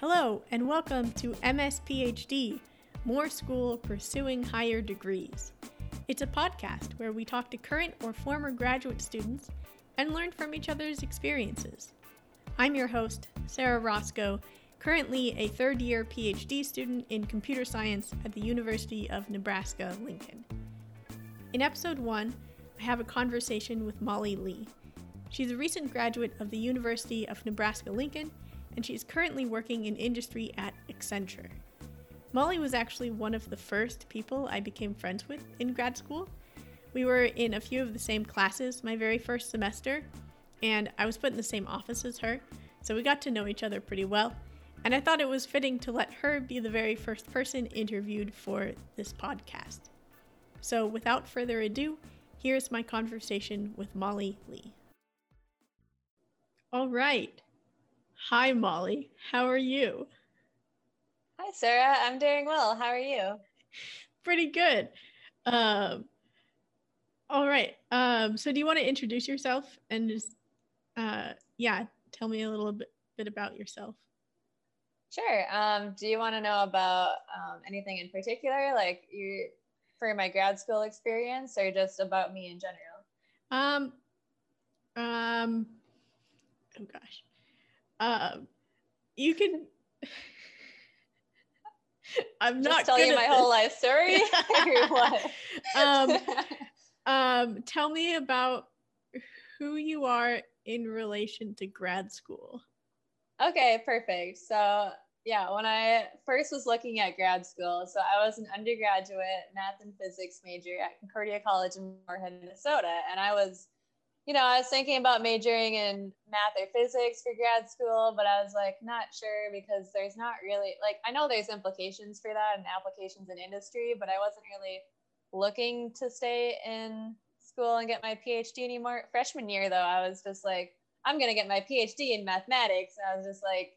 Hello, and welcome to MSPHD, More School Pursuing Higher Degrees. It's a podcast where we talk to current or former graduate students and learn from each other's experiences. I'm your host, Sarah Roscoe, currently a third year PhD student in computer science at the University of Nebraska Lincoln. In episode one, I have a conversation with Molly Lee. She's a recent graduate of the University of Nebraska Lincoln, and she's currently working in industry at Accenture. Molly was actually one of the first people I became friends with in grad school. We were in a few of the same classes my very first semester, and I was put in the same office as her, so we got to know each other pretty well. And I thought it was fitting to let her be the very first person interviewed for this podcast. So, without further ado, here's my conversation with Molly Lee. All right. Hi, Molly. How are you? Hi, Sarah. I'm doing well. How are you? Pretty good. Um, all right. Um, so, do you want to introduce yourself and just, uh, yeah, tell me a little bit, bit about yourself? Sure. Um, do you want to know about um, anything in particular, like you for my grad school experience, or just about me in general? Um, um, oh gosh. Um, you can. I'm just not tell you my this. whole life story. um, um, tell me about who you are in relation to grad school. Okay, perfect. So, yeah, when I first was looking at grad school, so I was an undergraduate math and physics major at Concordia College in Moorhead, Minnesota. And I was, you know, I was thinking about majoring in math or physics for grad school, but I was like, not sure because there's not really, like, I know there's implications for that and applications in industry, but I wasn't really looking to stay in school and get my PhD anymore. Freshman year, though, I was just like, I'm gonna get my PhD in mathematics. And I was just like,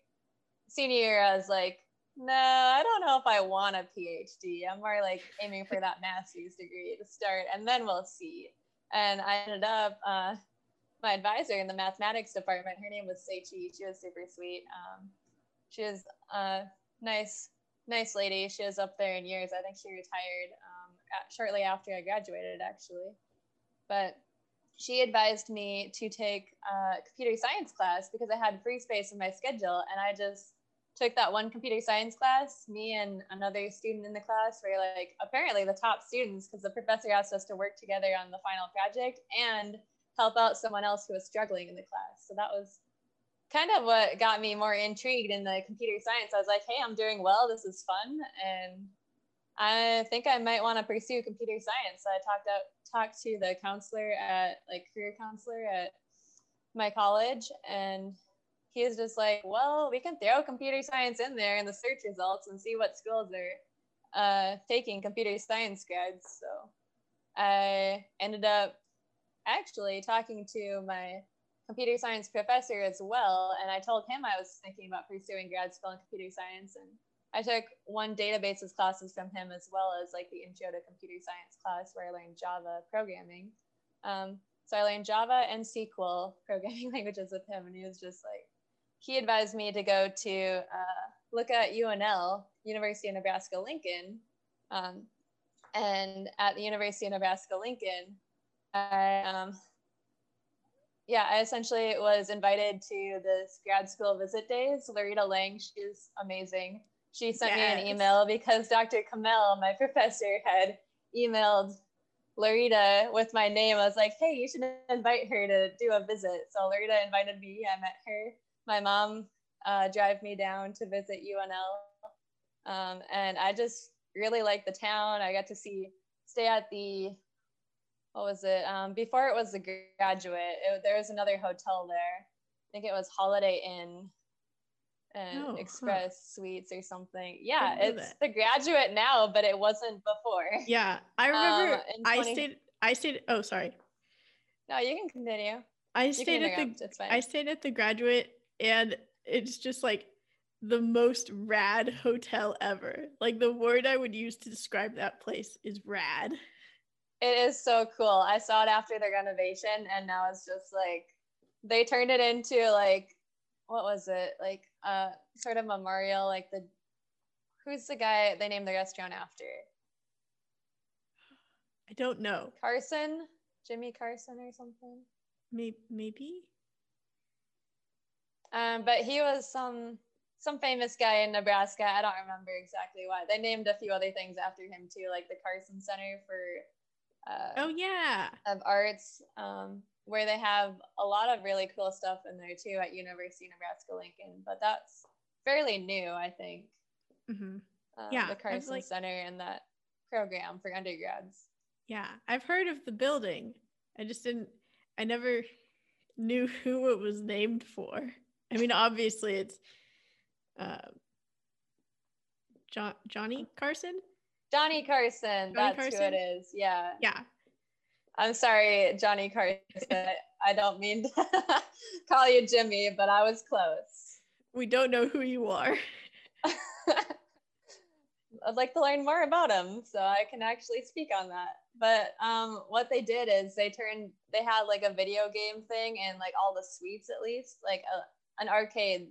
senior year, I was like, no, I don't know if I want a PhD. I'm more like aiming for that master's degree to start, and then we'll see. And I ended up, uh, my advisor in the mathematics department, her name was Seichi. She was super sweet. Um, she was a nice, nice lady. She was up there in years. I think she retired um, at, shortly after I graduated, actually. But she advised me to take a computer science class because I had free space in my schedule. And I just took that one computer science class. Me and another student in the class were like apparently the top students because the professor asked us to work together on the final project and help out someone else who was struggling in the class. So that was kind of what got me more intrigued in the computer science. I was like, hey, I'm doing well. This is fun. And I think I might want to pursue computer science. So I talked out talked to the counselor at like career counselor at my college and he was just like, well, we can throw computer science in there in the search results and see what schools are uh, taking computer science grads. So I ended up actually talking to my computer science professor as well. And I told him I was thinking about pursuing grad school in computer science. And I took one databases classes from him as well as like the intro to computer science class where I learned Java programming. Um, so I learned Java and SQL programming languages with him. And he was just like, he advised me to go to uh, look at UNL, University of Nebraska Lincoln. Um, and at the University of Nebraska Lincoln, I, um, yeah, I essentially was invited to this grad school visit days. Larita Lang, she's amazing. She sent yes. me an email because Dr. Kamel, my professor, had emailed Larita with my name. I was like, hey, you should invite her to do a visit. So Larita invited me. I met her. My mom uh, drive me down to visit UNL. Um, and I just really liked the town. I got to see, stay at the what was it? Um, before it was the graduate, it, there was another hotel there. I think it was Holiday Inn and oh, Express huh. Suites or something. Yeah, it's it. the graduate now, but it wasn't before. Yeah, I remember. Um, 20- I stayed. I stayed. Oh, sorry. No, you can continue. I stayed at the. I stayed at the graduate, and it's just like the most rad hotel ever. Like the word I would use to describe that place is rad. It is so cool. I saw it after the renovation, and now it's just like they turned it into like what was it like uh sort of memorial like the who's the guy they named the restaurant after I don't know. carson jimmy carson or something Maybe. Maybe. Um but he was some some famous guy in nebraska i don't remember exactly why they named a few other things after him too like the carson center for uh Oh yeah. of arts um, where they have a lot of really cool stuff in there too at University of Nebraska Lincoln. But that's fairly new, I think. hmm Um, Yeah, the Carson like- Center and that program for undergrads. Yeah. I've heard of the building. I just didn't. I never knew who it was named for. I mean, obviously it's uh, John Johnny Carson. Johnny Carson, that's Carson? who it is. Yeah. Yeah. I'm sorry, Johnny Carson. I don't mean to call you Jimmy, but I was close. We don't know who you are. I'd like to learn more about him so I can actually speak on that. But um, what they did is they turned, they had like a video game thing and like all the suites at least, like a, an arcade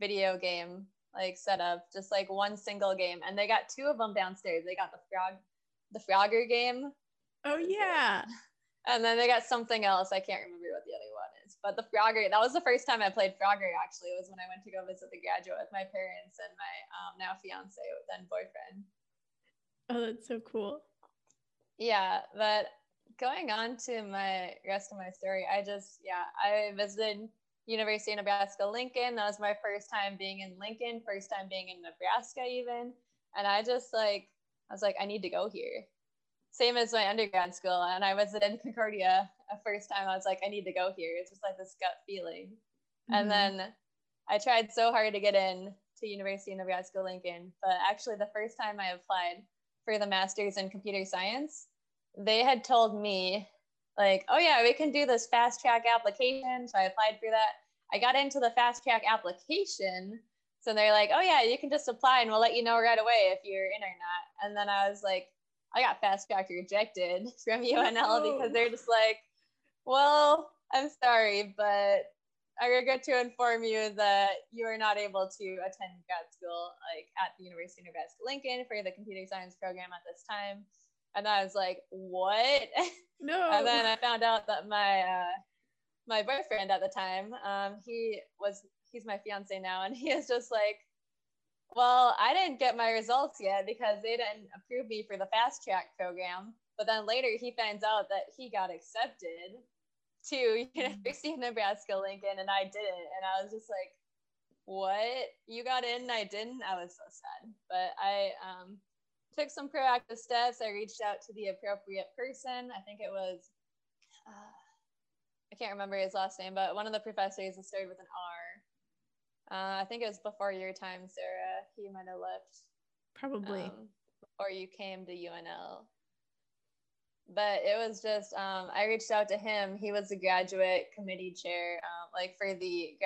video game like set up, just like one single game. And they got two of them downstairs. They got the Frog, the Frogger game, Oh yeah. and then they got something else. I can't remember what the other one is. But the Frogger, that was the first time I played Frogger actually. It was when I went to go visit the graduate with my parents and my um, now fiance, then boyfriend. Oh, that's so cool. Yeah, but going on to my rest of my story, I just yeah, I visited University of Nebraska Lincoln. That was my first time being in Lincoln, first time being in Nebraska even, and I just like I was like I need to go here. Same as my undergrad school, and I visited Concordia a first time. I was like I need to go here. It's just like this gut feeling, Mhm. and then I tried so hard to get in to University of Nebraska Lincoln, but actually the first time I applied for the masters in computer science, they had told me like, "Oh yeah, we can do this fast track application." So I applied for that. I got into the fast track application. So they're like, "Oh yeah, you can just apply and we'll let you know right away if you're in or not." And then I was like, I got fast track rejected from UNL because they're just like, "Well, I'm sorry, but I regret to inform you that you are not able to attend grad school like at the University of Nebraska Lincoln for the computer science program at this time. And I was like, what? no. and then I found out that my uh, my boyfriend at the time, um, he was he's my fiance now, and he is just like, well, I didn't get my results yet because they didn't approve me for the fast track program. But then later he finds out that he got accepted to University of Nebraska Lincoln, and I didn't, and I was just like, what? You got in, I didn't. I was so sad, but I um, took some proactive steps. I reached out to the appropriate person. I think it was, uh, I can't remember his last name, but one of the professors that started with an R. Uh, I think it was before your time, Sarah. He might have left Probably. um, or you came to UNL. But it was just um, I reached out to him. He was the graduate committee chair, um, like for the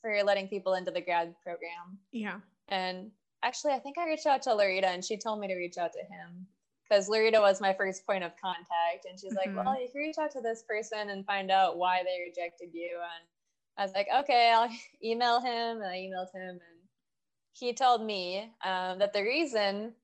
for letting people into the grad program. yeah. And actually, I think I reached out to Larita, and she told me to reach out to him because Larita was my first point of contact. And she's Mhm. like, "Well, you can reach out to this person and find out why they rejected you." And I was like, "Okay, I'll email him." And I emailed him, and he told me um, that the reason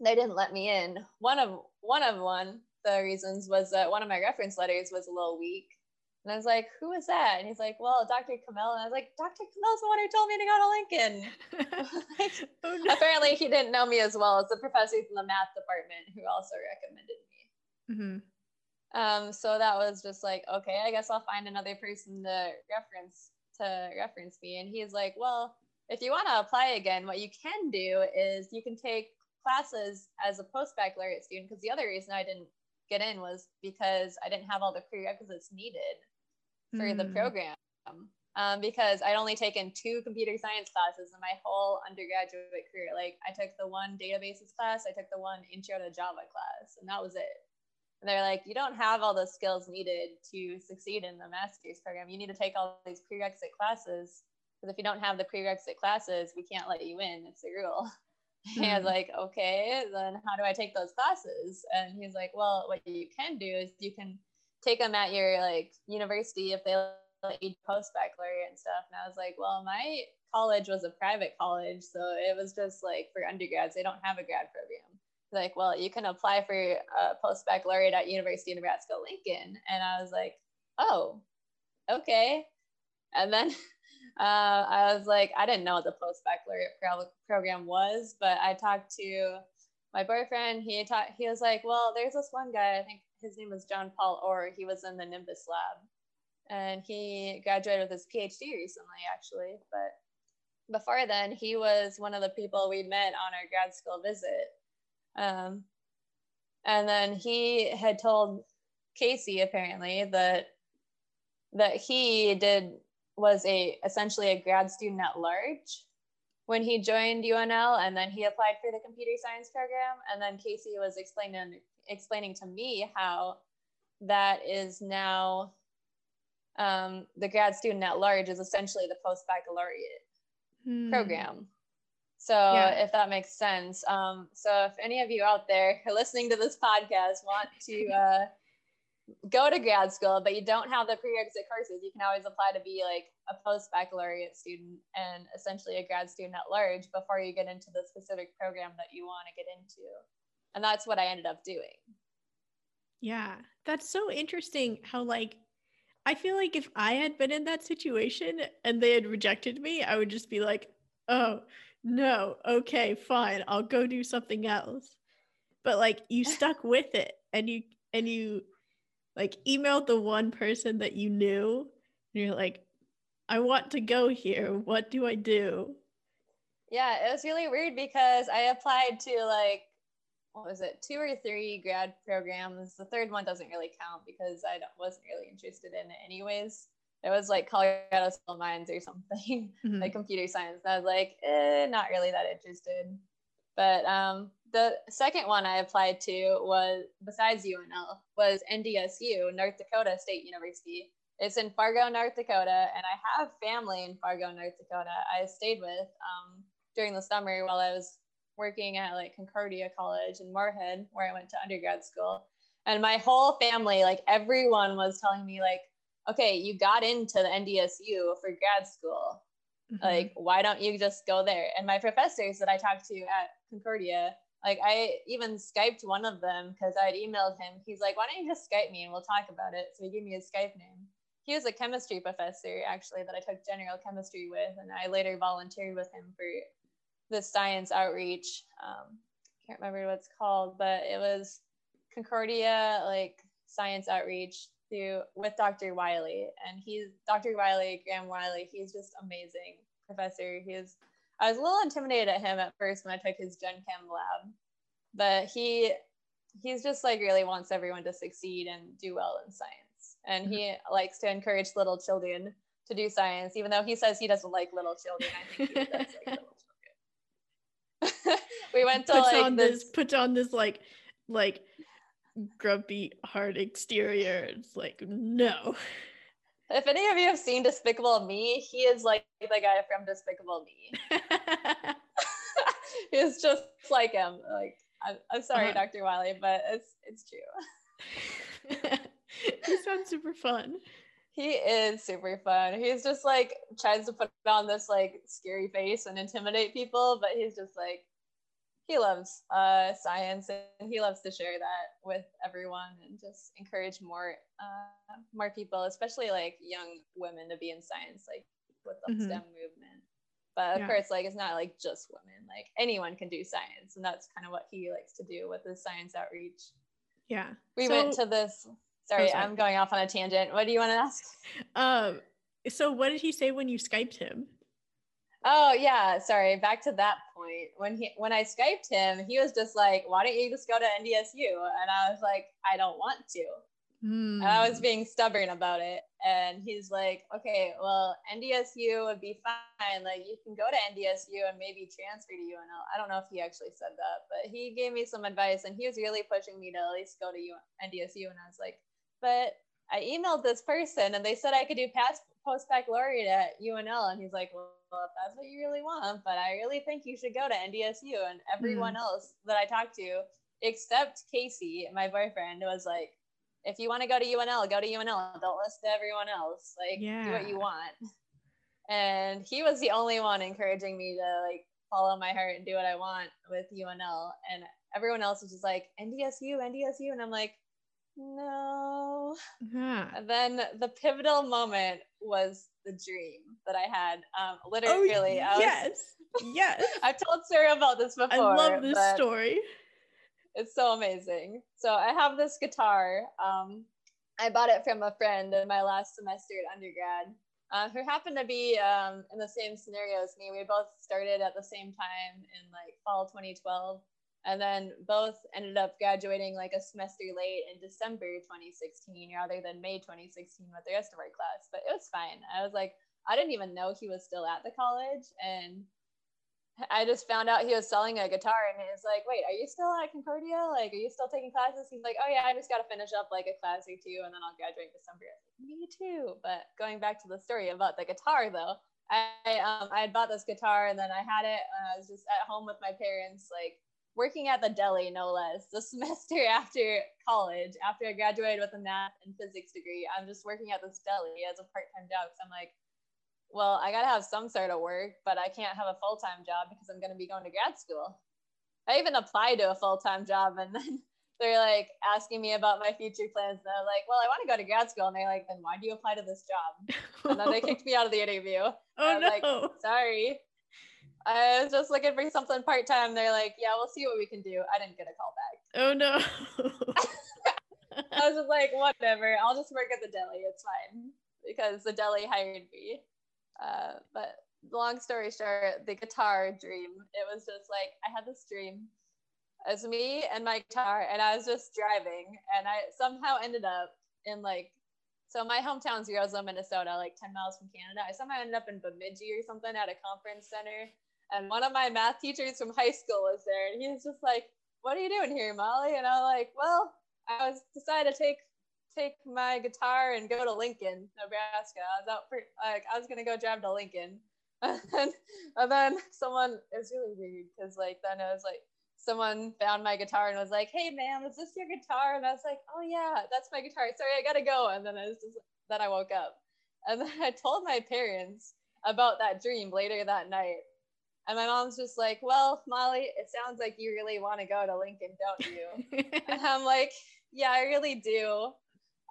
they didn't let me in one of one of one the reasons was that one of my reference letters was a little weak. And I was like, who is that? And he's like, well, Dr. Kamel. And I was like, Dr. Kamel's the one who told me to go to Lincoln. Like, oh no. apparently he didn't know me as well as the professor from the math department who also recommended me. hmm Um, so that was just like, okay, I guess I'll find another person to reference to reference me. And he's like, well, if you want to apply again, what you can do is you can take classes as a post baccalaureate student. Because the other reason I didn't get in was because I didn't have all the prerequisites needed for the Mm. program. Um, because I'd only taken two computer science classes in my whole undergraduate career. Like I took the one databases class, I took the one intro to Java class, and that was it. And they're like, you don't have all the skills needed to succeed in the master's program. You need to take all these prerequisite classes. Because if you don't have the prerequisite classes, we can't let you in. It's a rule. And I was Hmm. like, okay, then how do I take those classes? And he's like, well, what you can do is you can take them at your like university if they post baccalaureate and stuff. And I was like, well, my college was a private college, so it was just like for undergrads. They don't have a grad program. Like, well, you can apply for a post baccalaureate at University of Nebraska Lincoln, and I was like, oh, okay. And then uh, I was like, I didn't know what the post baccalaureate pro- program was, but I talked to my boyfriend. He taught. He was like, well, there's this one guy. I think his name was John Paul Orr. He was in the Nimbus lab, and he graduated with his PhD recently, actually. But before then, he was one of the people we met on our grad school visit. Um, and then he had told Casey apparently that that he did was a essentially a grad student at large when he joined UNL and then he applied for the computer science program and then Casey was explaining explaining to me how that is now um, the grad student at large is essentially the post baccalaureate hmm. program. So yeah. if that makes sense. Um, so if any of you out there listening to this podcast want to uh, go to grad school, but you don't have the prerequisite courses, you can always apply to be like a post baccalaureate student and essentially a grad student at large before you get into the specific program that you want to get into. And that's what I ended up doing. Yeah, that's so interesting how like I feel like if I had been in that situation and they had rejected me, I would just be like, "Oh, no. Okay, fine. I'll go do something else." But like you stuck with it and you and you like emailed the one person that you knew and you're like, "I want to go here. What do I do?" Yeah, it was really weird because I applied to like what was it, two or three grad programs. The third one doesn't really count because I wasn't really interested in it anyways. It was like Colorado School Mines or something, mm-hmm. like computer science. And I was like, eh, not really that interested. But um, the second one I applied to was, besides UNL, was NDSU, North Dakota State University. It's in Fargo, North Dakota, and I have family in Fargo, North Dakota. I stayed with um, during the summer while I was working at like Concordia College in Moorhead, where I went to undergrad school. And my whole family, like everyone was telling me, like, okay, you got into the NDSU for grad school. Mm-hmm. Like, why don't you just go there? And my professors that I talked to at Concordia, like I even Skyped one of them because I had emailed him. He's like, why don't you just Skype me and we'll talk about it? So he gave me his Skype name. He was a chemistry professor actually that I took general chemistry with, and I later volunteered with him for the science outreach. Um, can't remember what it's called, but it was Concordia like science outreach through with Dr. Wiley, and he's Dr. Wiley, Graham Wiley. He's just amazing professor. He He's I was a little intimidated at him at first when I took his Gen Chem lab, but he he's just like really wants everyone to succeed and do well in science, and he mm-hmm. likes to encourage little children to do science, even though he says he doesn't like little children. I think he does like little we went to puts like on this, this puts on this like like grumpy hard exterior. It's like no. If any of you have seen Despicable Me, he is like the guy from Despicable Me. He's just like him. Like I'm, I'm sorry, uh-huh. Dr. Wiley, but it's it's true. he sounds super fun. He is super fun. He's just like tries to put on this like scary face and intimidate people, but he's just like he loves uh, science and he loves to share that with everyone and just encourage more uh, more people, especially like young women, to be in science, like with the mm-hmm. STEM movement. But of yeah. course, like it's not like just women; like anyone can do science, and that's kind of what he likes to do with his science outreach. Yeah, we so, went to this. Sorry, oh, sorry, I'm going off on a tangent. What do you want to ask? Um, so what did he say when you skyped him? Oh yeah, sorry. Back to that point. When he when I skyped him, he was just like, "Why don't you just go to NDSU?" And I was like, "I don't want to." Mm. And I was being stubborn about it. And he's like, "Okay, well, NDSU would be fine. Like you can go to NDSU and maybe transfer to UNL." I don't know if he actually said that, but he gave me some advice, and he was really pushing me to at least go to NDSU. And I was like, "But I emailed this person, and they said I could do past post baccalaureate at UNL." And he's like, "Well." Well, if that's what you really want, but I really think you should go to NDSU. And everyone mm. else that I talked to, except Casey, my boyfriend, was like, if you want to go to UNL, go to UNL. Don't listen to everyone else. Like Yeah. do what you want. And he was the only one encouraging me to like follow my heart and do what I want with UNL. And everyone else was just like NDSU, NDSU, and I'm like, no. Yeah. And then the pivotal moment was the dream that I had. Um, Oh, literally, I was, yes. Yes. I've told Sarah about this before. I love this story. It's so amazing. So I have this guitar. Um, I bought it from a friend in my last semester at undergrad, uh, who happened to be um, in the same scenario as me. We both started at the same time in like fall 2012, and then both ended up graduating like a semester late in December 2016, rather than May 2016 with the rest of our class. But it was fine. I was like, I didn't even know he was still at the college, and I just found out he was selling a guitar and he was like, wait, are you still at Concordia? Like, are you still taking classes? He's like, oh yeah, I just got to finish up like a class or two and then I'll graduate December. Like, Me too. But going back to the story about the guitar though, I, um, I had bought this guitar and then I had it I was just at home with my parents, like working at the deli, no less, the semester after college, after I graduated with a math and physics degree, I'm just working at this deli as a part-time job. So I'm like, well, I got to have some sort of work, but I can't have a full time job because I'm going to be going to grad school. I even applied to a full time job and then they're like asking me about my future plans. And I'm like, well, I want to go to grad school. And they're like, then why do you apply to this job? And then they kicked me out of the interview. oh was like, no. Sorry. I was just looking for something part time. They're like, yeah, we'll see what we can do. I didn't get a call back. oh no. I was just like, whatever. I'll just work at the deli. It's fine because the deli hired me. Uh, but long story short, the guitar dream. It was just like I had this dream as me and my guitar, and I was just driving, and I somehow ended up in like. So my hometown's Roseau, Minnesota, like 10 miles from Canada. I somehow ended up in Bemidji or something at a conference center. And one of my math teachers from high school was there. And he was just like, What are you doing here, Molly? And I was like, Well, I was decided to take take my guitar and go to Lincoln, Nebraska. I was out for like I was gonna go drive to Lincoln, and then, and then someone it was really weird because like then I was like someone found my guitar and was like, "Hey, ma'am, is this your guitar?" And I was like, "Oh yeah, that's my guitar. Sorry, I gotta go." And then I was just then I woke up, and then I told my parents about that dream later that night. And my mom's just like, Well, Molly, it sounds like you really want to go to Lincoln, don't you? and I'm like, Yeah, I really do.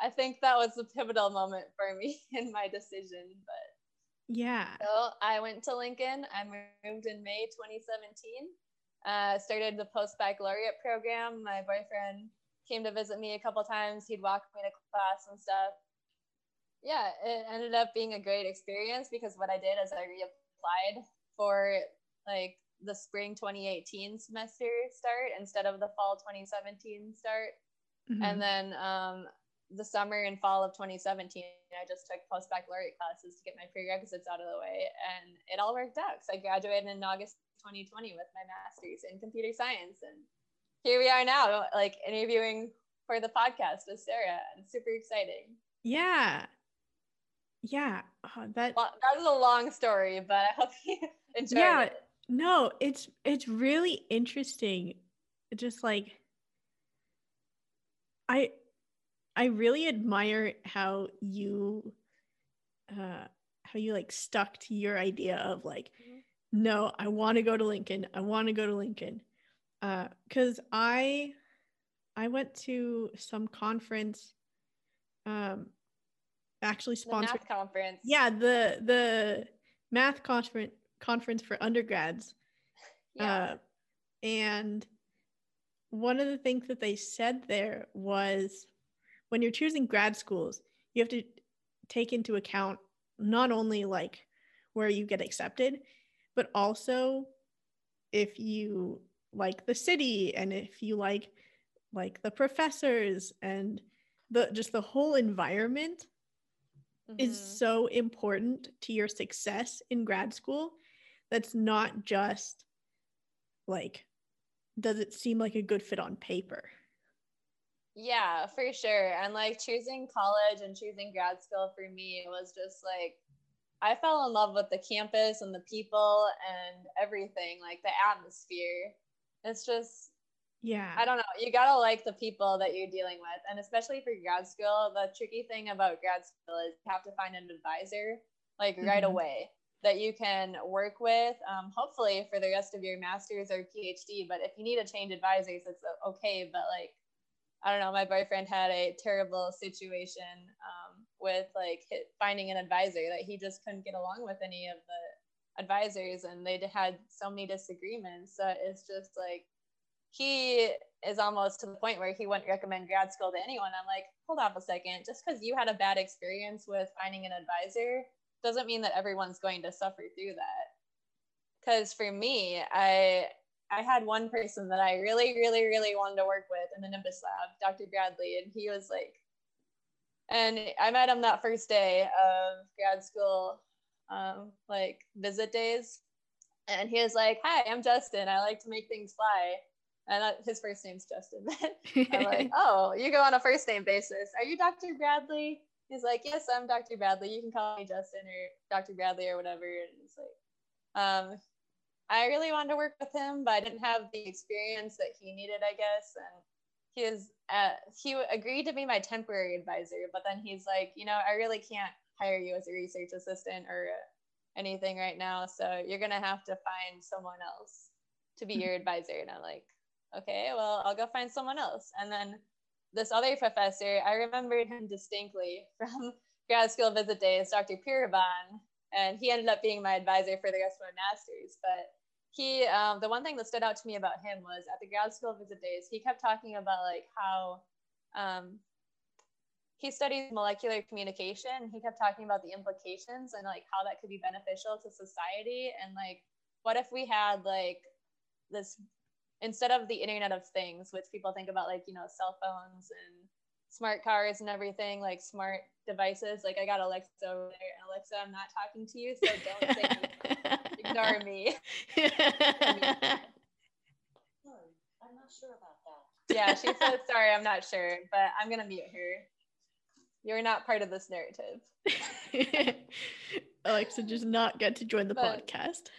I think that was the pivotal moment for me in my decision. But yeah. so I went to Lincoln. I moved in May 2017. Uh, started the post baccalaureate program. My boyfriend came to visit me a couple times. He'd walk me to class and stuff. Yeah, it ended up being a great experience because what I did is I reapplied for like the spring 2018 semester start instead of the fall 2017 start. Mhm. And then um, the summer and fall of 2017, I just took post baccalaureate classes to get my prerequisites out of the way, and it all worked out. So I graduated in August 2020 with my master's in computer science, and here we are now, like interviewing for the podcast with Sarah, and super exciting. yeah. Yeah. Oh, that Well, that was a long story, but I hope you enjoyed Yeah. it. No, it's it's really interesting. Just like I I really admire how you uh how you like stuck to your idea of like Mhm. no, I want to go to Lincoln. I want to go to Lincoln. Uh cuz I I went to some conference um actually The sponsored math conference. yeah, the the math conference conference for undergrads. Yeah. Uh, and one of the things that they said there was when you're choosing grad schools, you have to take into account not only like where you get accepted, but also if you like the city and if you like like the professors and the just the whole environment is Mhm. so important to your success in grad school that's not just like does it seem like a good fit on paper Yeah, for sure. And like choosing college and choosing grad school for me was just like I fell in love with the campus and the people and everything, like the atmosphere. It's just yeah I don't know. you gotta like the people that you're dealing with, and especially for grad school, the tricky thing about grad school is you have to find an advisor like right mm-hmm. away that you can work with, um, hopefully for the rest of your master's or PhD. But if you need to change advisors, it's okay. But like, I don't know, my boyfriend had a terrible situation um, with like finding an advisor that he just couldn't get along with any of the advisors, and they had so many disagreements. So it's just like he is almost to the point where he wouldn't recommend grad school to anyone. I'm like, hold on a second, just because you had a bad experience with finding an advisor doesn't mean that everyone's going to suffer through that. Because for me, I I had one person that I really, really, really wanted to work with in the Nimbus lab, Dr. Bradley, and he was like, and I met him that first day of grad school, um, like visit days, and he was like, "Hi, I'm Justin. I like to make things fly." And his first name's Justin. I'm like, "Oh, you go on a first name basis. Are you Dr. Bradley?" He's like, Yes, I'm Dr. Bradley. You can call me Justin or Dr. Bradley or whatever. And it's like, um, I really wanted to work with him, but I didn't have the experience that he needed, I guess. And he was, uh, he agreed to be my temporary advisor, but then he's like, you know, I really can't hire you as a research assistant or anything right now. So you're going to have to find someone else to be your advisor. And I'm like, okay, well, I'll go find someone else. And then this other professor, I remembered him distinctly from grad school visit days, Dr. Pierobon, and he ended up being my advisor for the rest of my master's. But he, um, the one thing that stood out to me about him was at the grad school visit days, he kept talking about like how um, he studies molecular communication. He kept talking about the implications and like how that could be beneficial to society and like what if we had like this instead of the internet of things which people think about like you know cell phones and smart cars and everything like smart devices like i got alexa over there. And alexa i'm not talking to you so don't say ignore me. Sorry i'm not sure about that. Yeah she said sorry i'm not sure but i'm gonna mute her. You're not part of this narrative. Alexa just not get to join the but, podcast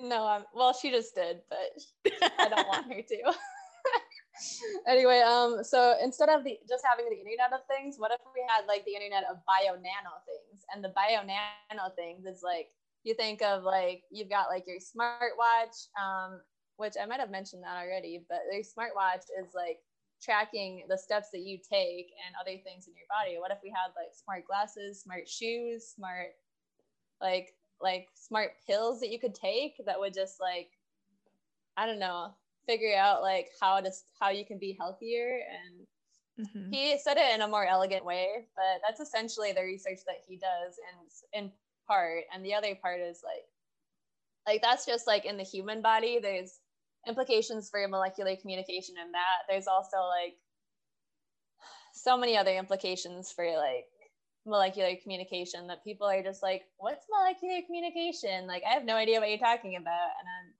no, I'm well, she just did, but I don't want her to. anyway, um, so instead of the just having the internet of things, what if we had like the internet of bio nano things? And the bio nano things is like you think of like you've got like your smartwatch, um, which I might have mentioned that already, but your smartwatch is like tracking the steps that you take and other things in your body. What if we had like smart glasses, smart shoes, smart like like smart pills that you could take that would just like I don't know, figure out like how to how you can be healthier. And mm-hmm. he said it in a more elegant way, but that's essentially the research that he does in in part. And the other part is like like that's just like in the human body there's implications for molecular communication in that. There's also like so many other implications for like molecular communication that people are just like, what's molecular communication? Like, I have no idea what you're talking about. And I'm,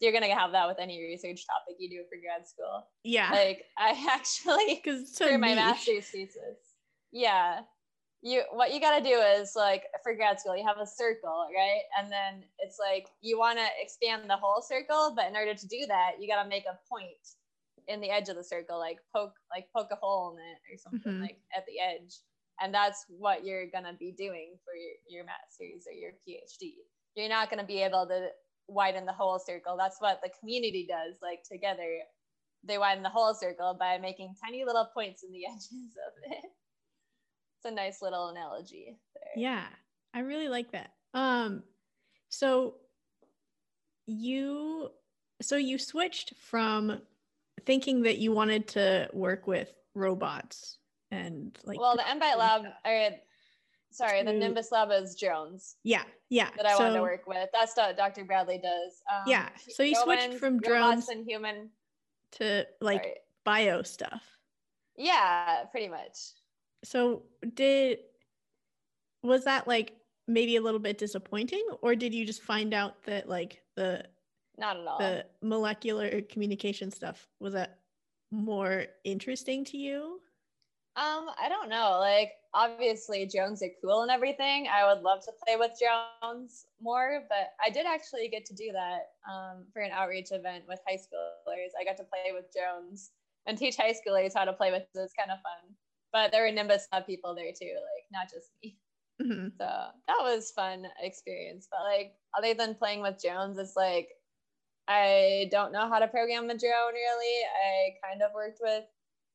you're gonna have that with any research topic you do for grad school. Yeah. Like I actually because so for my master's thesis. Yeah. You what you gotta do is like for grad school, you have a circle, right? And then it's like you wanna expand the whole circle, but in order to do that, you gotta make a point in the edge of the circle, like poke like poke a hole in it or something mm-hmm. like at the edge and that's what you're to be doing for your, your master's or your phd you're not to be able to widen the whole circle. That's what the community does like together. They widen the whole circle by making tiny little points in the edges of it. It's a nice little analogy there. Yeah i really like that. Um so you so you switched from thinking that you wanted to work with robots and like well the mbite lab or sorry the nimbus lab is drones yeah yeah that i so, want to work with. That's what dr bradley does. Um, yeah so you switched from drones and human. to like sorry. bio stuff. Yeah pretty much. So did was that like maybe a little bit disappointing or did you just find out that like the not at all. the molecular communication stuff was that more interesting to you um, I don't know. Like, obviously, drones are cool and everything. I would love to play with drones more, but I did actually get to do that um, for an outreach event with high schoolers. I got to play with drones and teach high schoolers how to play with it. It's kind of fun. But there were Nimbus Lab people there too, like not just me. Mhm. So that was fun experience. But like other than playing with drones, it's like I don't know how to program a drone really. I kind of worked with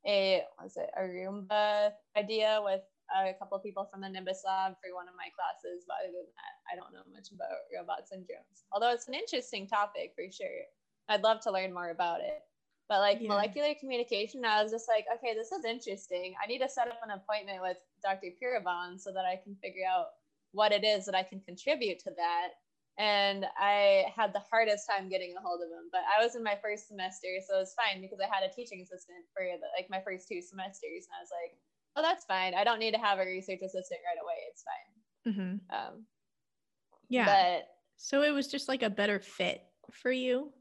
a was it a Roomba idea with a couple people from the Nimbus Lab for one of my classes. But other than that, I don't know much about robots and drones. Although it's an interesting topic for sure. I'd love to learn more about it. But like Yeah. molecular communication, I was just like, okay, this is interesting. I need to set up an appointment with Dr. Pierobon so that I can figure out what it is that I can contribute to that. And I had the hardest time getting a hold of him, but I was in my first semester, so it was fine because I had a teaching assistant for the, like my first two semesters, and I was like, oh, that's fine. I don't need to have a research assistant right away. It's fine. Mhm. Um, Yeah. But so it was just like a better fit for you.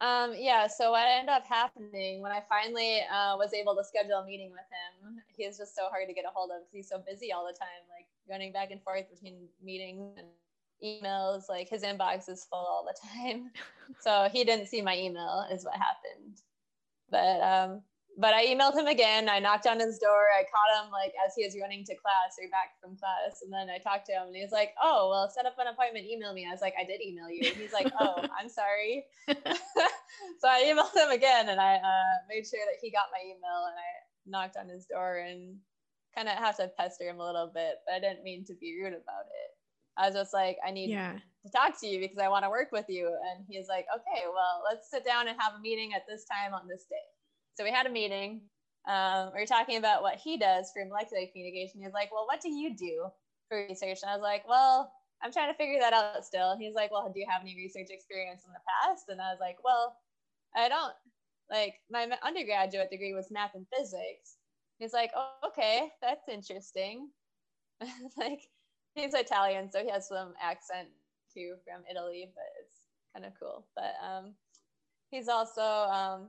Um, yeah, so what ended up happening when I finally uh, was able to schedule a meeting with him, he he's just so hard to get a hold of because he's so busy all the time, like running back and forth between meetings and emails. Like his inbox is full all the time. so he didn't see my email, is what happened. But um, but I emailed him again. I knocked on his door. I caught him like as he was running to class or back from class, and then I talked to him, and he's like, "Oh, well, set up an appointment. Email me." I was like, "I did email you." And he's like, "Oh, I'm sorry." so I emailed him again, and I uh, made sure that he got my email, and I knocked on his door and kind of have to pester him a little bit, but I didn't mean to be rude about it. I was just like, "I need yeah. to talk to you because I want to work with you. And he's like, okay, well, let's sit down and have a meeting at this time on this day. So we had a meeting. Um, we were talking about what he does for molecular communication. He's like, well, what do you do for research? And I was like, well, I'm trying to figure that out still. He's like, well, do you have any research experience in the past? And I was like, well, I don't. Like, my undergraduate degree was math and physics. He's like, oh, okay, that's interesting. like, he's Italian, so he has some accent too from Italy, but it's kind of cool. But um, he's also um,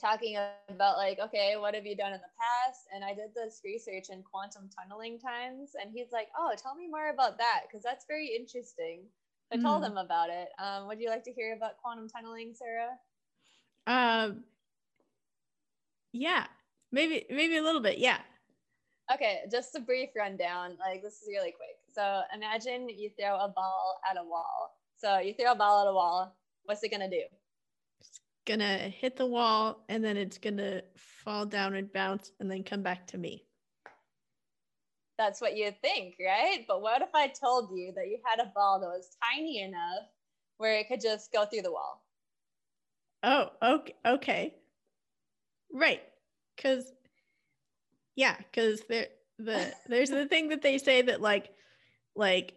talking about like, okay, what have you done in the past? And I did this research in quantum tunneling times, and he's like, oh, tell me more about that because that's very interesting. I told Mm. him about it. Um, would you like to hear about quantum tunneling, Sarah? Um. Yeah. Maybe maybe a little bit. Yeah. Okay, just a brief rundown. Like this is really quick. So imagine you throw a ball at a wall. So you throw a ball at a wall. What's it gonna do? It's gonna hit the wall and then it's gonna fall down and bounce and then come back to me. That's what you think, right? But what if I told you that you had a ball that was tiny enough where it could just go through the wall? Oh, okay. Okay. Right. Cause yeah, because there the there's the thing that they say that like like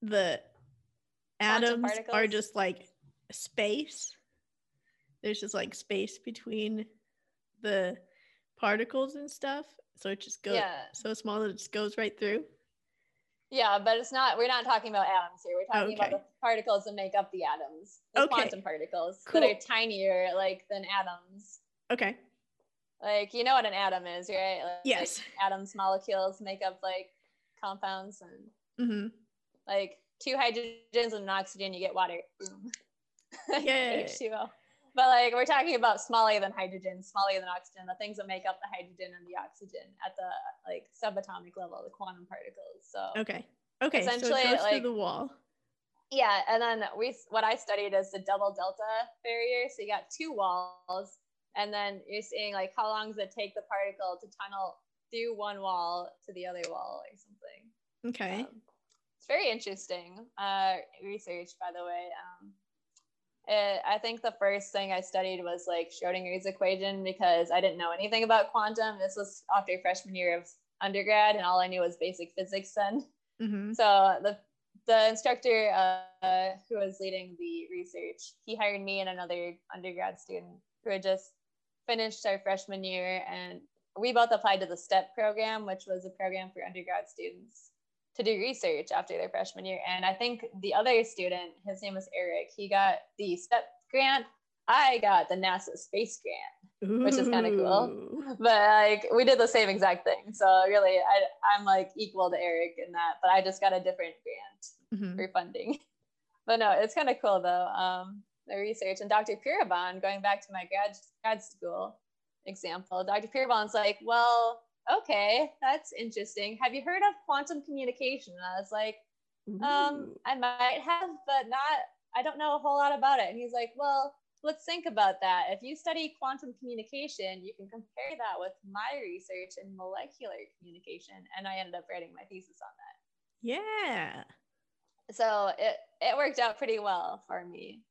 the atoms are just like space. There's just like space between the particles and stuff. So it just goes Yeah. so small that it just goes right through. Yeah, but it's not. We're not talking about atoms here. We're talking about the particles that make up the atoms, the Okay. quantum particles Cool. that are tinier, like than atoms. Okay. Like you know what an atom is, right? Like, Yes. atoms, molecules make up like compounds, and Mm-hmm. like two hydrogens and an oxygen, you get water. Boom. Yay. H2O. But like we're talking about smaller than hydrogen, smaller than oxygen, the things that make up the hydrogen and the oxygen at the like subatomic level, the quantum particles. So Okay. Okay. So Essentially, it goes like- through the wall. yeah, and then we what I studied is the double delta barrier. So you got two walls, and then you're seeing like how long does it take the particle to tunnel through one wall to the other wall or something. Okay. Um, it's very interesting uh, research, by the way. Um, it, I think the first thing I studied was like Schrodinger's equation because I didn't know anything about quantum. This was after freshman year of undergrad, and all I knew was basic physics then. mm-hmm. So the the instructor uh, who was leading the research, he hired me and another undergrad student who had just finished our freshman year, and we both applied to the STEP program, which was a program for undergrad students to do research after their freshman year. And I think the other student, his name was Eric, he got the STEP grant. I got the NASA space grant which is kinda cool. But like we did the same exact thing. So really, I I'm like equal to Eric in that, but I just got a different grant Mhm. for funding. But no, it's kind of cool though. Um, the research. And Dr. Pierobon, going back to my grad grad school example, Dr. Pierobon's like, well, okay, that's interesting. Have you heard of quantum communication? And I was like, um, I might have, but not, I don't know a whole lot about it. And he's like, well, let's think about that. If you study quantum communication, you can compare that with my research in molecular communication. And I ended up writing my thesis on that. Yeah. So it, it worked out pretty well for me.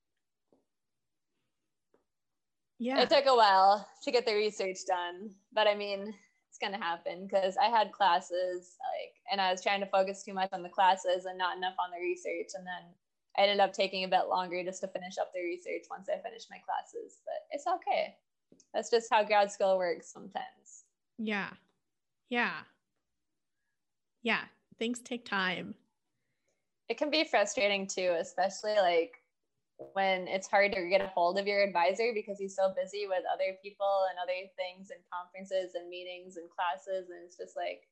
Yeah. It took a while to get the research done, but I mean, it's gonna happen because I had classes like, and I was trying to focus too much on the classes and not enough on the research, and then I ended up taking a bit longer just to finish up the research once I finished my classes. But it's okay. That's just how grad school works sometimes. Yeah. Yeah. Yeah. Things take time. It can be frustrating too, especially like when it's hard to get a hold of your advisor because he's so busy with other people and other things and conferences and meetings and classes. And it's just like,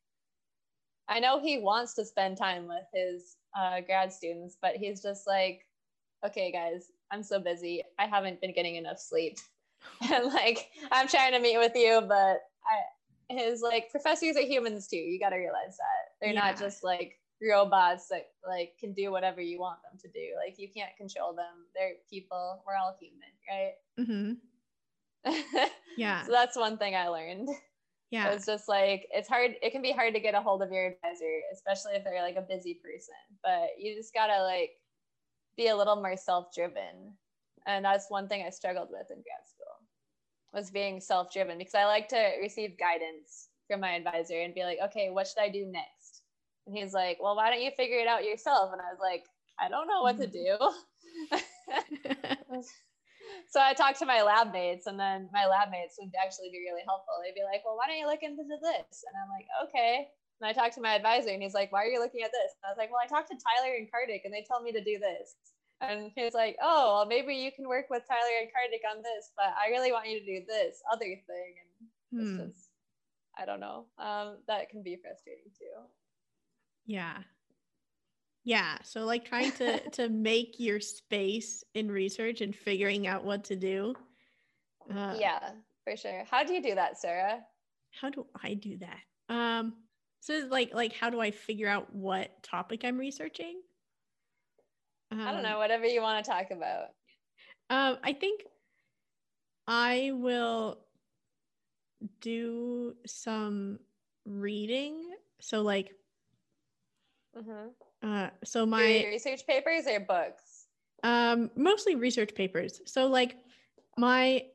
I know he wants to spend time with his uh, grad students, but he's just like, okay, guys, I'm so busy. I haven't been getting enough sleep. and like, I'm trying to meet with you, but I, his like professors are humans too. You got to realize that they're Yeah. not just like robots that like can do whatever you want them to do. Like you can't control them. They're people. We're all human, right? Mm-hmm. Yeah. so that's one thing I learned. Yeah. It's just like it's hard. It can be hard to get a hold of your advisor, especially if they're like a busy person. But you just gotta like be a little more self-driven, and that's one thing I struggled with in grad school was being self-driven because I like to receive guidance from my advisor and be like, okay, what should I do next? And he's like, well, why don't you figure it out yourself? And I was like, I don't know what to do. so I talked to my lab mates, and then my lab mates would actually be really helpful. They'd be like, "Well, why don't you look into this?" And I'm like, "Okay." And I talked to my advisor, and he's like, "Why are you looking at this?" And I was like, "Well, I talked to Tyler and Kartik, and they tell me to do this." And he's like, "Oh, well, maybe you can work with Tyler and Kartik on this, but I really want you to do this other thing." And it's Hmm. just, I don't know. Um, that can be frustrating too. Yeah. Yeah. So like trying to to make your space in research and figuring out what to do. Uh, yeah, for sure. How do you do that, Sarah? How do I do that? Um. So like like how do I figure out what topic I'm researching? I don't Um, know. Whatever you want to talk about. Um, I think I will do some reading. So like Mm-hmm. uh so My research papers or books? um mostly research papers. So like my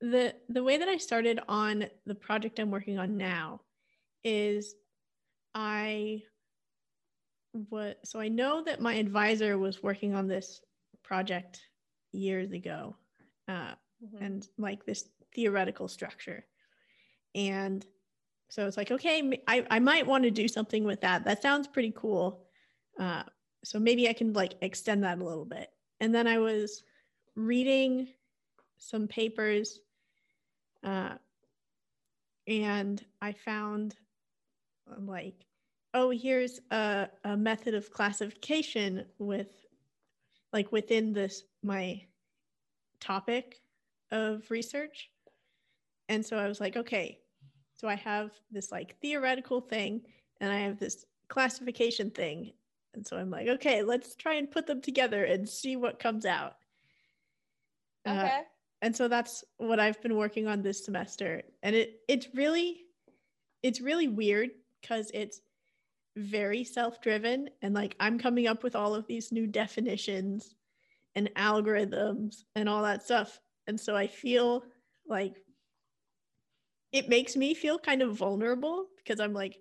the the way that I started on the project I'm working on now is I what so I know that my advisor was working on this project years ago. Uh Mhm. and like this theoretical structure. And so it's like, okay, i, I might want to do something with that. That sounds pretty cool. Uh, so maybe I can like extend that a little bit. And then I was reading some papers uh, and I found um, like, oh, here's a, a method of classification with like within this, my topic of research. And so I was like, okay, so I have this like theoretical thing and I have this classification thing. And so I'm like, okay, let's try and put them together and see what comes out. Uh, Okay. and so that's what I've been working on this semester. And it it's really it's really weird because it's very self-driven and like I'm coming up with all of these new definitions and algorithms and all that stuff. And so I feel like it makes me feel kind of vulnerable because I'm like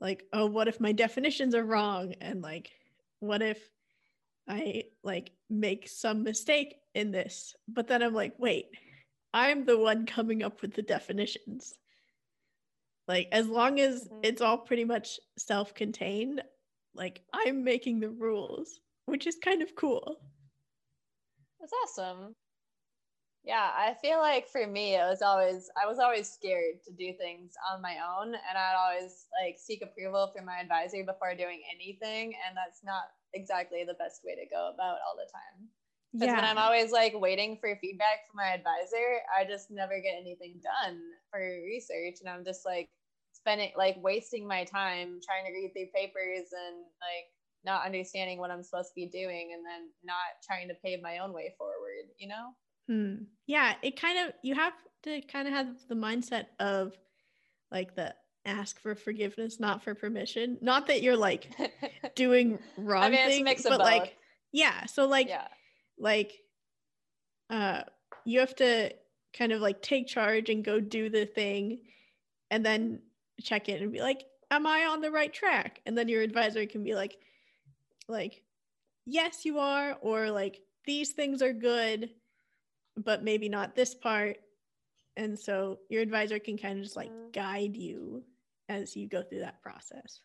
like oh what if my definitions are wrong and like what if I like make some mistake in this but then I'm like wait I'm the one coming up with the definitions like as long as Mhm. it's all pretty much self-contained like I'm making the rules which is kind of cool That's awesome. Yeah, I feel like for me, it was always I was always scared to do things on my own, and I'd always like seek approval from my advisor before doing anything, and that's not exactly the best way to go about all the time. Because when I'm always like waiting for feedback from my advisor, I just never get anything done for research. And I'm just like spending, like wasting my time trying to read through papers and like not understanding what I'm supposed to be doing and then not trying to pave my own way forward, you know? Hmm. Yeah, it kind of you have to kind of have the mindset of like the ask for forgiveness, not for permission. Not that you're like doing wrong I mean, things, but both. like yeah. So like yeah. like uh you have to kind of like take charge and go do the thing and then check in and be like am i on the right track and then your advisor can be like like yes you are or like these things are good but maybe not this part and so your advisor can kind of just like Mhm. guide you as you go through that process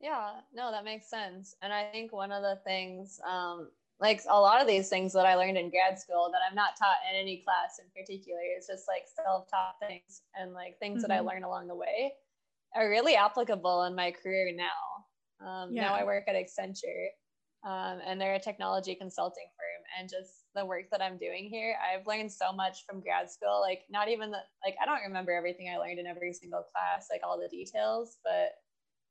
Yeah, no, that makes sense. And I think one of the things, um, like a lot of these things that I learned in grad school that I'm not taught in any class in particular, is just like self taught things and like things that I Mhm. learned along the way are really applicable in my career now. Um, Now I work at Accenture um, and they're a technology consulting firm. And just the work that I'm doing here, I've learned so much from grad school. Like, not even the, like, I don't remember everything I learned in every single class, like all the details, but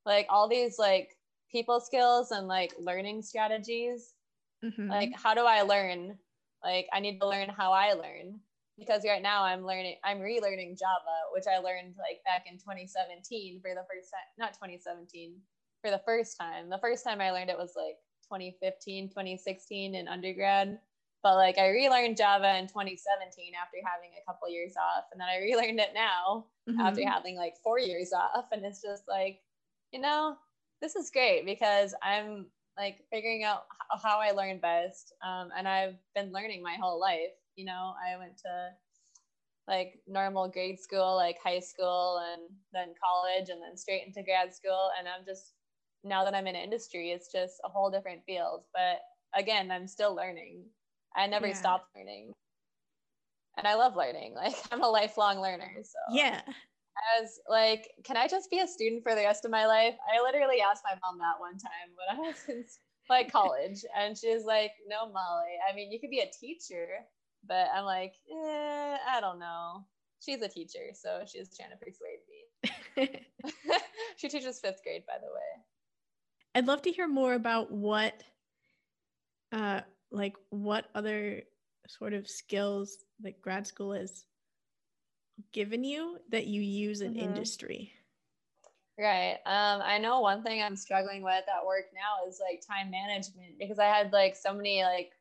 like all these like people skills and like learning strategies Mhm. like how do i learn like i need to learn how i learn because right now i'm learning i'm relearning java which i learned like back in 2017 for the first time not 2017 for the first time the first time i learned it was like 2015 2016 in undergrad but like i relearned java in 2017 after having a couple years off and then i relearned it now after Mhm. having like four years off. And it's just like, you know, this is great because I'm like figuring out how I learn best. Um, and I've been learning my whole life. You know, I went to like normal grade school, like high school, and then college, and then straight into grad school. And I'm just, now that I'm in industry, it's just a whole different field. But again, I'm still learning. I never Yeah. stop learning. And I love learning. Like I'm a lifelong learner. So yeah as like, can I just be a student for the rest of my life? I literally asked my mom that one time when I was in like college, and she was like, "No, Molly. I mean, you could be a teacher, but I'm like, eh, I don't know. She's a teacher, so she's trying to persuade me. she teaches fifth grade, by the way. I'd love to hear more about what, uh, like what other sort of skills that grad school has given you that you use in Mhm. industry. Right. Um, I know one thing I'm struggling with at work now is like time management because I had like so many like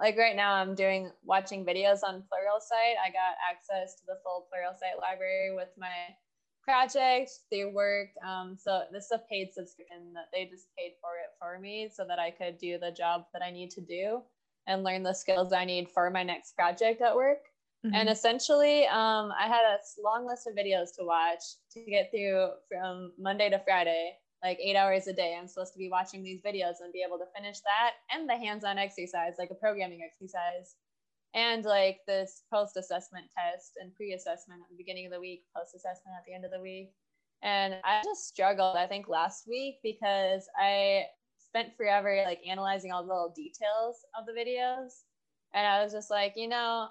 like right now I'm doing watching videos on Pluralsight. I got access to the full Pluralsight library with my project through work. Um, so this is a paid subscription that they just paid for it for me so that I could do the job that I need to do and learn the skills I need for my next project at work. And Mhm. essentially, um, I had a long list of videos to watch to get through from Monday to Friday, like eight hours a day. I'm supposed to be watching these videos and be able to finish that and the hands on exercise, like a programming exercise, and like this post assessment test and pre assessment at the beginning of the week, post assessment at the end of the week. And I just struggled, I think, last week because I spent forever like analyzing all the little details of the videos. And I was just like, you know,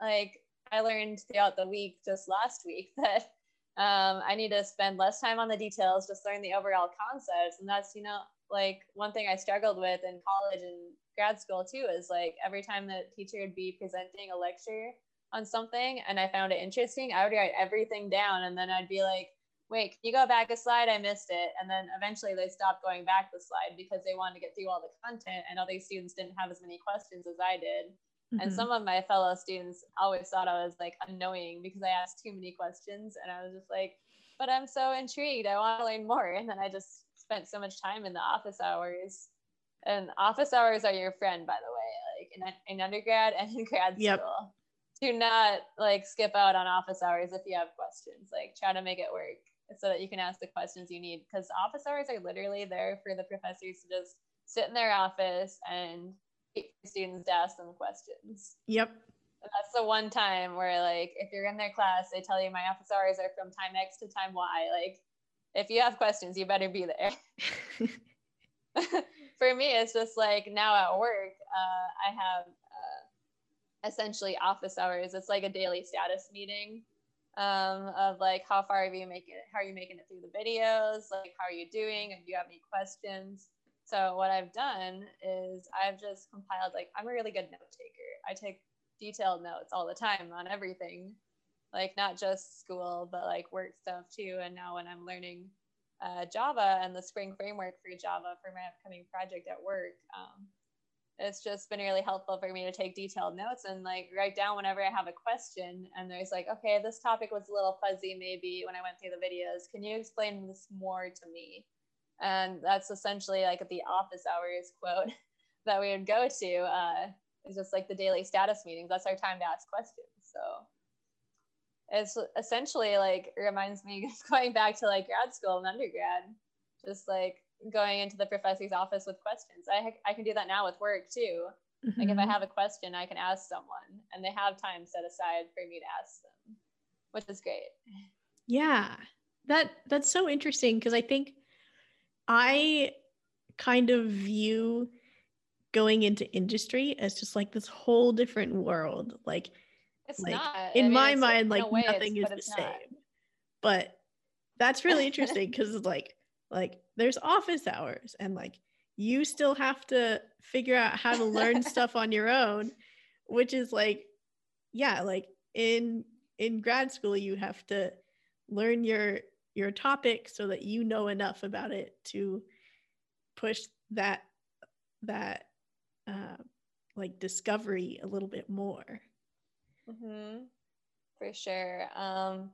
like I learned throughout the week, just last week, that um, I need to spend less time on the details, just learn the overall concepts. And that's, you know, like one thing I struggled with in college and grad school too is like every time the teacher would be presenting a lecture on something and I found it interesting, I would write everything down and then I'd be like, wait, can you go back a slide? I missed it. And then eventually they stopped going back the slide because they wanted to get through all the content and other students didn't have as many questions as I did. And Mhm. some of my fellow students always thought I was like annoying because I asked too many questions. And I was just like, but I'm so intrigued. I want to learn more. And then I just spent so much time in the office hours. And office hours are your friend, by the way, like in, in undergrad and in grad school. Yep. Do not like skip out on office hours if you have questions. Like try to make it work so that you can ask the questions you need. Because office hours are literally there for the professors to just sit in their office and wait for students to ask them questions. Yep. And that's the one time where like if you're in their class, they tell you my office hours are from time X to time Y. Like if you have questions, you better be there. for me, it's just like now at work, uh, I have uh, essentially office hours. It's like a daily status meeting um, of like how far are you making it? How are you making it through the videos? Like how are you doing? And do you have any questions? So what I've done is I've just compiled like I'm a really good note taker. I take detailed notes all the time on everything, like not just school but like work stuff too. And now when I'm learning uh, Java and the Spring framework for Java for my upcoming project at work, um, it's just been really helpful for me to take detailed notes and like write down whenever I have a question. And there's like, okay, this topic was a little fuzzy maybe when I went through the videos. Can you explain this more to me? And that's essentially like the office hours quote that we would go to. Uh, it's just like the daily status meetings. That's our time to ask questions. So it's essentially like reminds me going back to like grad school and undergrad, just like going into the professor's office with questions. I I can do that now with work too. Mm-hmm. Like if I mm-hmm. have a question, I can ask someone, and they have time set aside for me to ask them, which is great. Yeah, that that's so interesting because I think I kind of view going into industry as just like this whole different world. Like it's like, not in I mean, my mind, like nothing is the same. Not. But that's really interesting because like like there's office hours and like you still have to figure out how to learn stuff on your own, which is like yeah, like in in grad school you have to learn your your topic so that you know enough about it to push that that uh, like discovery a little bit more mm-hmm. for sure um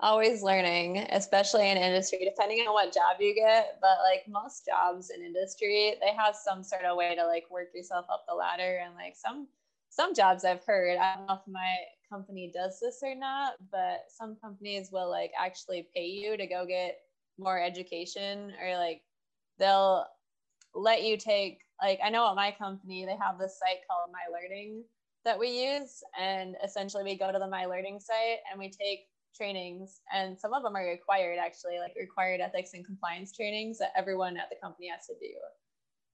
always learning especially in industry depending on what job you get but like most jobs in industry they have some sort of way to like work yourself up the ladder and like some some jobs i've heard i don't know if my company does this or not, but some companies will like actually pay you to go get more education or like they'll let you take like I know at my company they have this site called My Learning that we use and essentially we go to the My Learning site and we take trainings and some of them are required actually like required ethics and compliance trainings that everyone at the company has to do.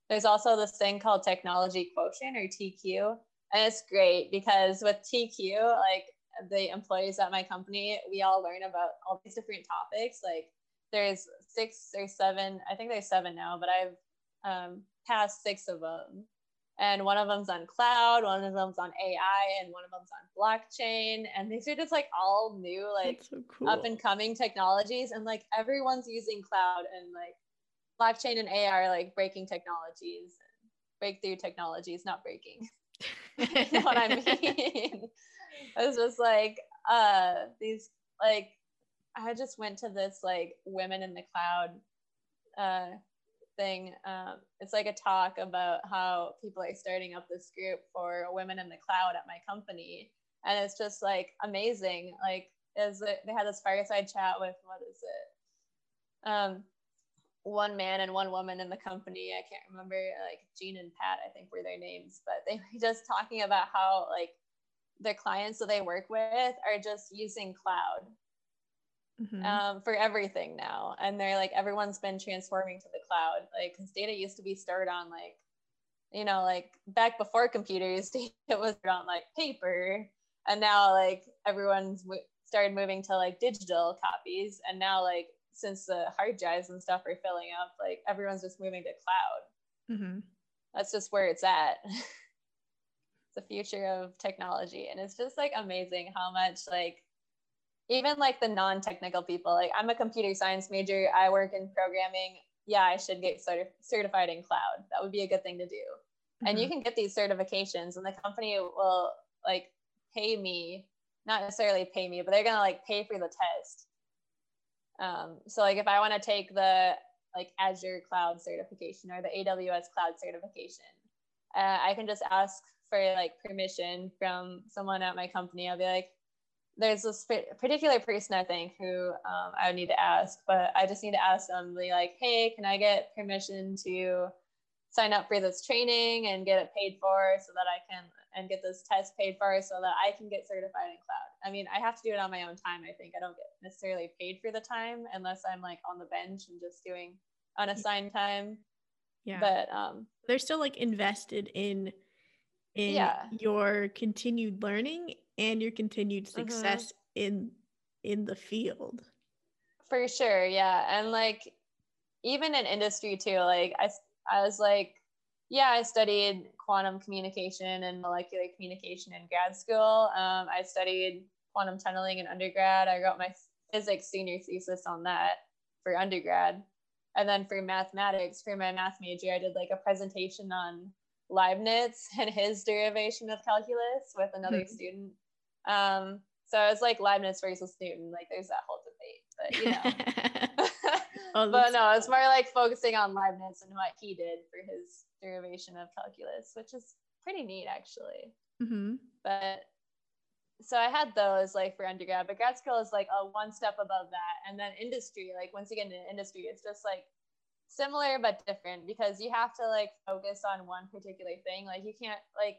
There's also this thing called technology quotient or TQ and it's great because with TQ, like the employees at my company, we all learn about all these different topics. Like there's six or seven, I think there's seven now, but I've um, passed six of them. And one of them's on cloud, one of them's on AI, and one of them's on blockchain. And these are just like all new, like so cool. up and coming technologies. And like everyone's using cloud and like blockchain and AI are like breaking technologies, breakthrough technologies, not breaking. you know what I mean? I was just like, uh, these like I just went to this like women in the cloud uh thing. Um, it's like a talk about how people are starting up this group for women in the cloud at my company. And it's just like amazing. Like is it, they had this fireside chat with what is it? Um, one man and one woman in the company. I can't remember, like Jean and Pat, I think were their names, but they were just talking about how like the clients that they work with are just using cloud mm-hmm. um, for everything now. And they're like, everyone's been transforming to the cloud. Like, because data used to be stored on like, you know, like back before computers, data was on like paper. And now like everyone's w- started moving to like digital copies. And now like since the hard drives and stuff are filling up, like everyone's just moving to cloud. Mm-hmm. That's just where it's at. it's the future of technology. And it's just like amazing how much like even like the non-technical people, like I'm a computer science major, I work in programming. Yeah, I should get certi- certified in cloud. That would be a good thing to do. Mm-hmm. And you mm-hmm. can get these certifications and the company will like pay me, not necessarily pay me, but they're gonna like pay for the test um, so like if I want to take the like Azure cloud certification or the AWS cloud certification, uh, I can just ask for like permission from someone at my company. I'll be like, there's this particular person I think who um, I would need to ask, but I just need to ask them, be like, hey, can I get permission to sign up for this training and get it paid for so that I can and get this test paid for so that I can get certified in cloud. I mean, I have to do it on my own time. I think I don't get necessarily paid for the time unless I'm like on the bench and just doing unassigned time. Yeah. But um, they're still like invested in in Yeah. your continued learning and your continued Mhm. success in in the field. For sure, yeah. And like even in industry too, like i i was like, yeah, I studied quantum communication and molecular communication in grad school. Um, I studied quantum tunneling in undergrad. I wrote my physics senior thesis on that for undergrad. And then for mathematics, for my math major, I did like a presentation on Leibniz and his derivation of calculus with another Mhm. student. Um, so it was like Leibniz versus Newton. Like there's that whole debate, but you know. Oh, but no, it's more like focusing on Leibniz and what he did for his derivation of calculus, which is pretty neat actually. Mhm. But so I had those like for undergrad, but grad school is like a one step above that. And then industry, like once you get into industry, it's just like similar but different because you have to like focus on one particular thing. Like you can't like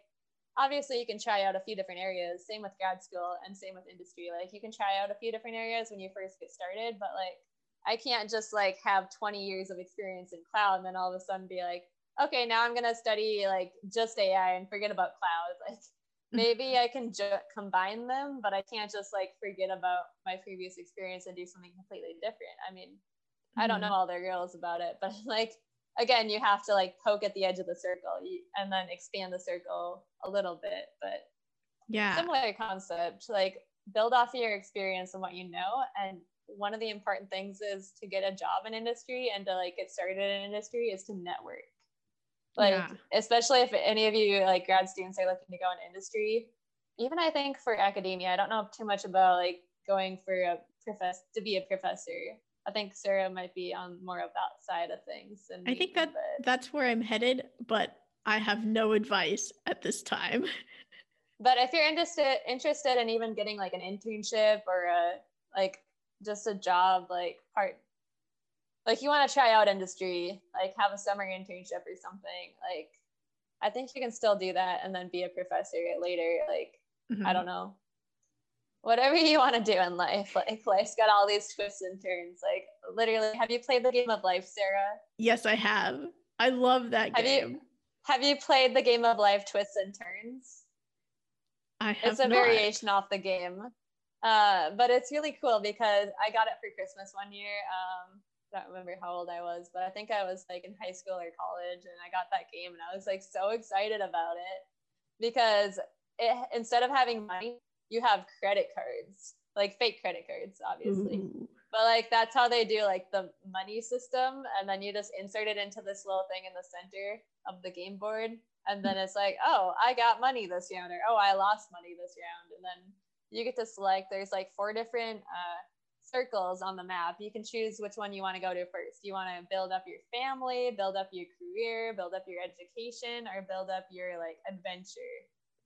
obviously you can try out a few different areas, same with grad school and same with industry. Like you can try out a few different areas when you first get started, but like I can't just like have 20 years of experience in cloud and then all of a sudden be like, okay, now I'm gonna study like just AI and forget about cloud. Like maybe I can ju- combine them, but I can't just like forget about my previous experience and do something completely different. I mean, I don't Mhm. know all the rules about it, but like again, you have to like poke at the edge of the circle and then expand the circle a little bit. But Yeah. similar concept, like build off of your experience and what you know. And one of the important things is to get a job in industry and to like get started in industry is to network. Like Yeah. especially if any of you like grad students are looking to go in industry, even I think for academia, I don't know too much about like going for a profess to be a professor. I think Sarah might be on more of that side of things. And I think that that's where I'm headed, but I have no advice at this time. but if you're interested interested in even getting like an internship or a like just a job like part like you want to try out industry like have a summer internship or something like i think you can still do that and then be a professor later like Mm-hmm. i don't know whatever you want to do in life like life's got all these twists and turns like literally have you played the game of life sarah Yes, I have. I love that have game. you have you played the game of life twists and turns I have it's a not. variation off the game uh, but it's really cool because i got it for christmas one year um, I don't remember how old i was but i think i was like in high school or college and i got that game and i was like so excited about it because it, instead of having money you have credit cards like fake credit cards obviously Ooh. but like that's how they do like the money system and then you just insert it into this little thing in the center of the game board and then it's like oh i got money this round or oh i lost money this round and then you get to select there's like four different uh, circles on the map you can choose which one you want to go to first you want to build up your family build up your career build up your education or build up your like adventure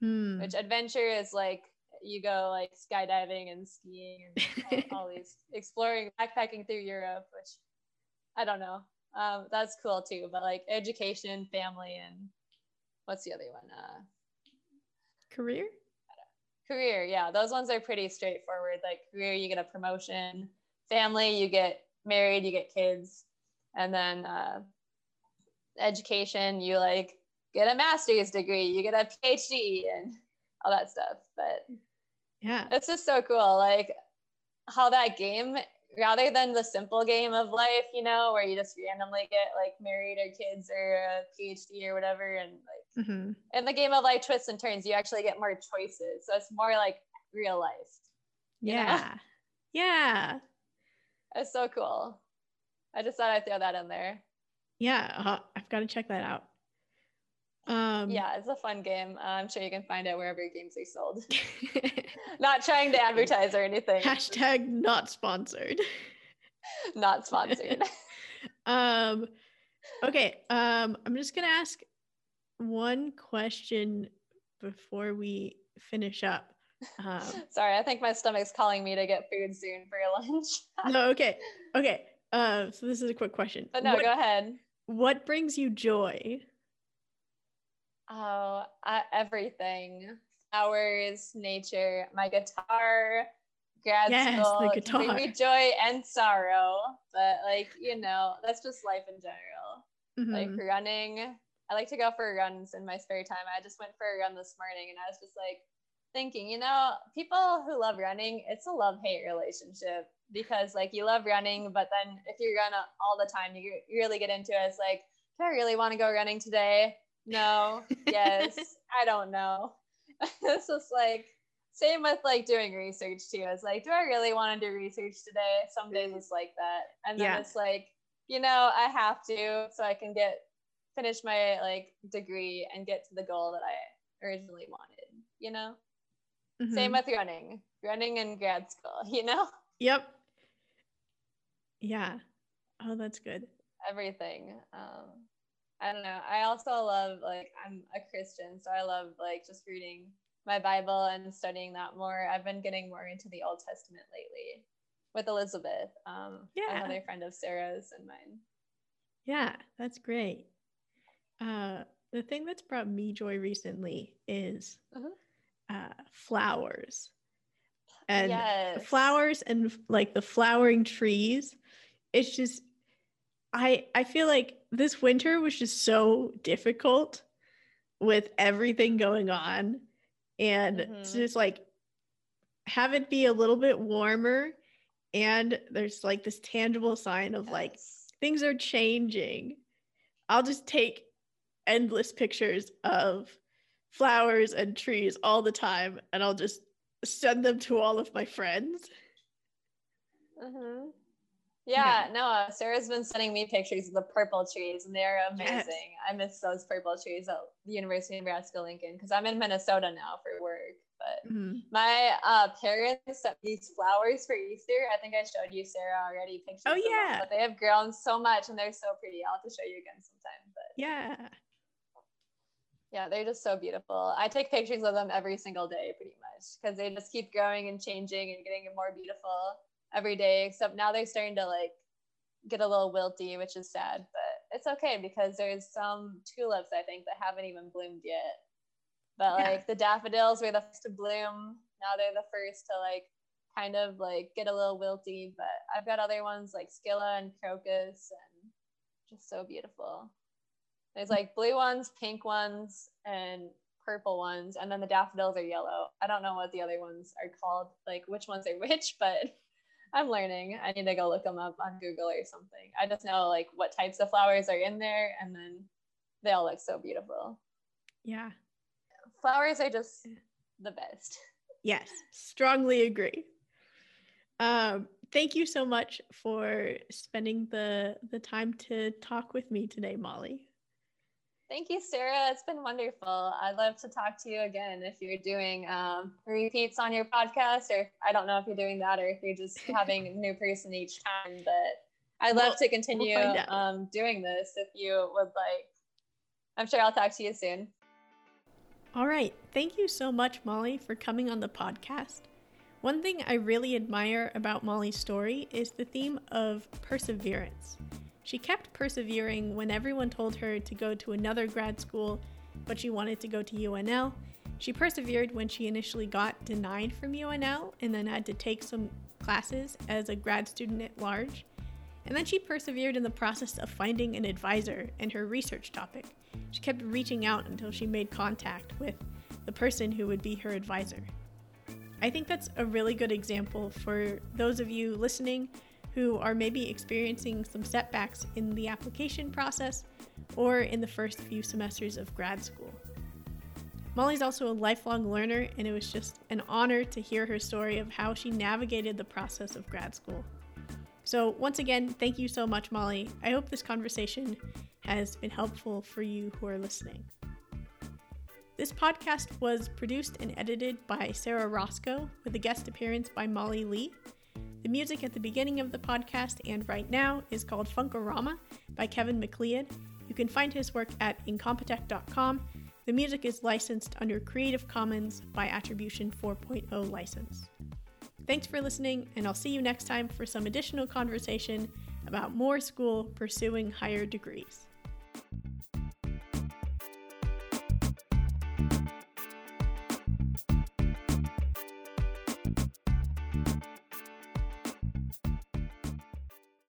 Hmm. which adventure is like you go like skydiving and skiing and all, all these exploring backpacking through europe which i don't know. Um, that's cool too but like education family and what's the other one? Uh, Career? career yeah. Those ones are pretty straightforward like career you get a promotion. Family you get married you get kids. And then uh, education you like get a master's degree you get a phd and all that stuff. But Yeah. it's just so cool like how that game rather than the simple game of life you know where you just randomly get like married or kids or a phd or whatever and like hmm in the game of life twists and turns you actually get more choices so it's more like real life you know? Yeah. Yeah. it's so cool i just thought i'd throw that in there Yeah. Uh, I've got to check that out. Um, yeah it's a fun game uh, i'm sure you can find it wherever games are sold not trying to advertise or anything Hashtag not sponsored. not sponsored um, okay. Um, I'm just gonna ask one question before we finish up. Um, sorry i think my stomach's calling me to get food soon for your lunch no, okay, okay. Uh, so this is a quick question. but no what, go ahead what brings you joy? Oh, uh, everything. Flowers, nature, my guitar, grad Yes, school. bring guitar. me joy and sorrow. But like, you know, that's just life in general. Mhm. like running. I like to go for runs in my spare time. I just went for a run this morning and I was just like thinking, you know, people who love running, it's a love hate relationship because like you love running, but then if you run all the time, you, you really get into it. It's like, do I really want to go running today? No. Yes. I don't know. it's just like, same with like doing research too. It's like, do I really want to do research today? Some days it's like that. And then Yeah. it's like, you know, I have to so I can get finish my like degree and get to the goal that I originally wanted, you know? Same Mhm. with running, running in grad school, you know? Yep. Yeah. Oh, that's good. Everything. Um, I don't know. I also love, like, I'm a Christian, so I love, like, just reading my Bible and studying that more. I've been getting more into the Old Testament lately with Elizabeth, um, Yeah. another friend of Sarah's and mine. Yeah, that's great. Uh, the thing that's brought me joy recently is Mhm. uh, flowers. And yes. flowers and like the flowering trees. It's just I I feel like this winter was just so difficult with everything going on and to Mhm. just like have it be a little bit warmer and there's like this tangible sign of like things are changing. I'll just take endless pictures of flowers and trees all the time and I'll just send them to all of my friends. hmm Yeah, no, uh, Sarah's been sending me pictures of the purple trees, and they're amazing. Yes. I miss those purple trees at the University of Nebraska Lincoln because I'm in Minnesota now for work. But Mhm. my uh, parents sent these flowers for Easter. I think I showed you Sarah already pictures. Oh, of them, yeah. but they have grown so much, and they're so pretty. I'll have to show you again sometime. But Yeah. yeah, they're just so beautiful. I take pictures of them every single day, pretty much, because they just keep growing and changing and getting more beautiful every day. Except now they're starting to like get a little wilty, which is sad, but it's okay because there's some tulips I think that haven't even bloomed yet. But Yeah. like the daffodils were the first to bloom. Now they're the first to like kind of like get a little wilty. But I've got other ones like scilla and crocus and just so beautiful. There's like blue ones, pink ones, and purple ones, and then the daffodils are yellow. I don't know what the other ones are called, like which ones are which, but I'm learning. I need to go look them up on Google or something. I just know like what types of flowers are in there, and then they all look so beautiful. Yeah. Flowers are just the best. Yes. Strongly agree. Um, thank you so much for spending the the time to talk with me today, Molly. Thank you, Sarah. It's been wonderful. I'd love to talk to you again if you're doing um, repeats on your podcast, or I don't know if you're doing that or if you're just having a new person each time. But I'd love We'll- to continue out. um, doing this if you would like. I'm sure I'll talk to you soon. All right. Thank you so much, Molly, for coming on the podcast. One thing I really admire about Molly's story is the theme of perseverance. She kept persevering when everyone told her to go to another grad school, but she wanted to go to UNL. She persevered when she initially got denied from UNL and then had to take some classes as a grad student at large. And then she persevered in the process of finding an advisor and her research topic. She kept reaching out until she made contact with the person who would be her advisor. I think that's a really good example for those of you listening who are maybe experiencing some setbacks in the application process or in the first few semesters of grad school. Molly's also a lifelong learner, and it was just an honor to hear her story of how she navigated the process of grad school. So, once again, thank you so much, Molly. I hope this conversation has been helpful for you who are listening. This podcast was produced and edited by Sarah Roscoe with a guest appearance by Molly Lee. The music at the beginning of the podcast and right now is called Funkorama by Kevin MacLeod. You can find his work at incompetech.com. The music is licensed under Creative Commons by Attribution 4.0 license. Thanks for listening, and I'll see you next time for some additional conversation about more school pursuing higher degrees.